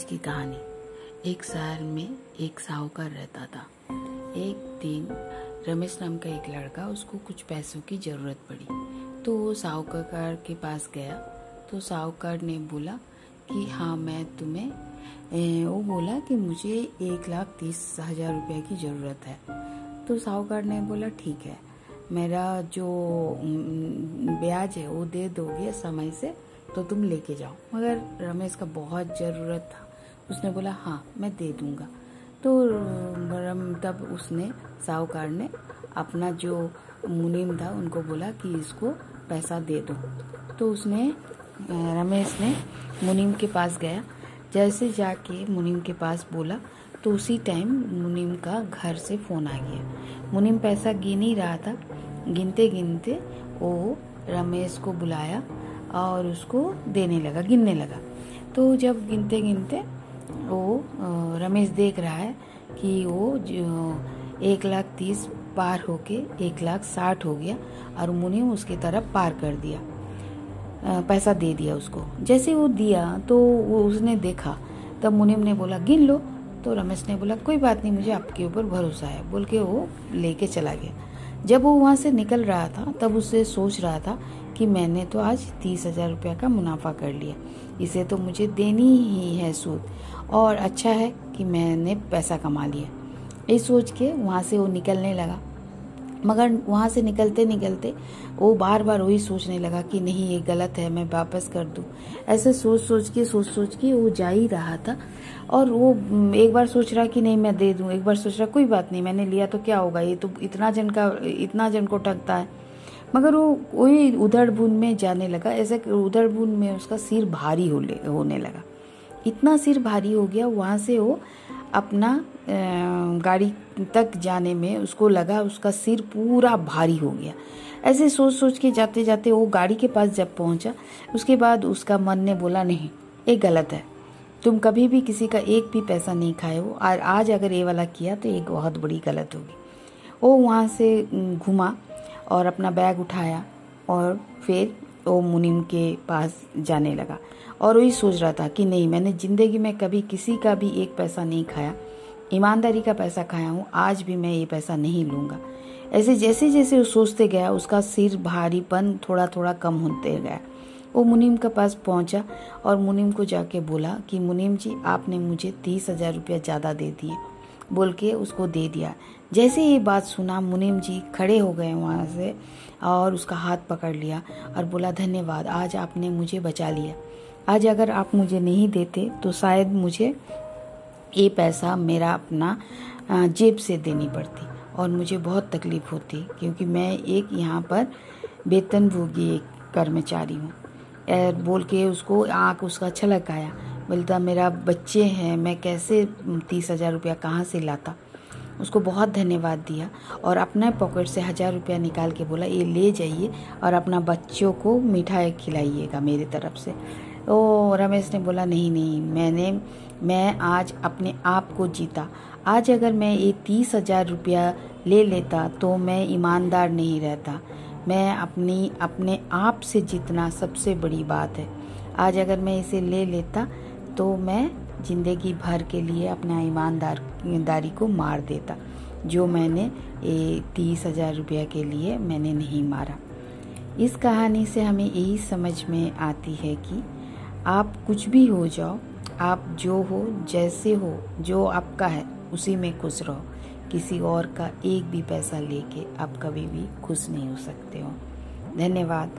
आज की कहानी। एक शहर में एक साहूकार रहता था। एक दिन रमेश नाम का एक लड़का उसको कुछ पैसों की ज़रूरत पड़ी। तो वो साहूकार के पास गया। तो साहूकार ने बोला कि हाँ मैं तुम्हें वो बोला कि मुझे एक लाख तीस हज़ार रुपये की ज़रूरत है। तो साहूकार ने बोला, ठीक है, मेरा जो ब्याज है वो दे दोगे समय से तो तुम लेके जाओ। मगर रमेश का बहुत ज़रूरत था। उसने बोला हाँ मैं दे दूँगा। तो तब उसने, साहूकार ने अपना जो मुनीम था, उनको बोला कि इसको पैसा दे दो। तो उसने रमेश ने मुनीम के पास गया। जैसे जाके मुनीम के पास बोला तो उसी टाइम मुनीम का घर से फ़ोन आ गया। मुनीम पैसा गिन ही रहा था। गिनते गिनते वो रमेश को बुलाया और उसको देने लगा, गिनने लगा। तो जब गिनते गिनते वो रमेश देख रहा है कि वो एक लाख तीस पार होके एक लाख साठ हो गया और मुनीम उसकी तरफ़ पार कर दिया। पैसा दे दिया उसको। जैसे वो दिया तो वो उसने देखा। तब मुनिम ने बोला, गिन लो। तो रमेश ने बोला, कोई बात नहीं, मुझे आपके ऊपर भरोसा है। बोल के वो लेके चला गया। जब वो वहाँ से निकल रहा था, तब उससे सोच रहा था कि मैंने तो आज तीस हज़ार रुपया का मुनाफा कर लिया। इसे तो मुझे देनी ही है सूद। और अच्छा है कि मैंने पैसा कमा लिया। ये सोच के वहाँ से वो निकलने लगा। मगर वहाँ से निकलते निकलते वो बार बार वही सोचने लगा कि नहीं, ये गलत है, मैं वापस कर दूँ। ऐसे सोच सोच के, सोच सोच के वो जा ही रहा था। और वो एक बार सोच रहा कि नहीं, मैं दे दूँ। एक बार सोच रहा, कोई बात नहीं, मैंने लिया तो क्या होगा? ये तो इतना जन का, इतना जन को ठगता है। मगर वो, वही उधड़ बूंद में जाने लगा। ऐसे उधड़ बूंद में उसका सिर भारी होने लगा। इतना सिर भारी हो गया, वहाँ से वो अपना गाड़ी तक जाने में उसको लगा, उसका सिर पूरा भारी हो गया। ऐसे सोच सोच के जाते जाते वो गाड़ी के पास जब पहुँचा, उसके बाद उसका मन ने बोला, नहीं, ये गलत है। तुम कभी भी किसी का एक भी पैसा नहीं खाए हो। और आज अगर ये वाला किया तो एक बहुत बड़ी गलत होगी। वो वहाँ से घुमा और अपना बैग उठाया और फिर वो मुनिम के पास जाने लगा। और वही सोच रहा था कि नहीं, मैंने ज़िंदगी में कभी किसी का भी एक पैसा नहीं खाया। ईमानदारी का पैसा खाया हूँ, आज भी मैं ये पैसा नहीं लूँगा। ऐसे जैसे जैसे वो सोचते गया, उसका सिर भारीपन थोड़ा थोड़ा कम होते गया। वो मुनीम के पास पहुँचा और मुनीम को जाके बोला कि, मुनीम जी, आपने मुझे तीस हज़ार रुपया ज़्यादा दे दिए। बोल के उसको दे दिया। जैसे ये बात सुना, मुनीम जी खड़े हो गए वहाँ से और उसका हाथ पकड़ लिया और बोला, धन्यवाद, आज आपने मुझे बचा लिया। आज अगर आप मुझे नहीं देते तो शायद मुझे ये पैसा मेरा अपना जेब से देनी पड़ती और मुझे बहुत तकलीफ़ होती क्योंकि मैं एक यहाँ पर वेतनभोगी एक कर्मचारी हूँ। बोल के उसको आँख उसका छलक आया बोलता, मेरा बच्चे हैं, मैं कैसे तीस हज़ार रुपया कहाँ से लाता? उसको बहुत धन्यवाद दिया और अपने पॉकेट से हज़ार रुपया निकाल के बोला, ये ले जाइए और अपना बच्चों को मिठाई खिलाइएगा मेरी तरफ़ से। तो रमेश ने बोला, नहीं नहीं, मैंने, मैं आज अपने आप को जीता। आज अगर मैं ये तीस हज़ार रुपया ले लेता तो मैं ईमानदार नहीं रहता। मैं अपनी, अपने आप से जीतना सबसे बड़ी बात है। आज अगर मैं इसे ले लेता तो मैं ज़िंदगी भर के लिए अपना ईमानदारी को मार देता, जो मैंने ये तीस हज़ार रुपया के लिए मैंने नहीं मारा। इस कहानी से हमें यही समझ में आती है कि आप कुछ भी हो जाओ, आप जो हो, जैसे हो, जो आपका है, उसी में खुश रहो। किसी और का एक भी पैसा लेके आप कभी भी खुश नहीं हो सकते हो। धन्यवाद।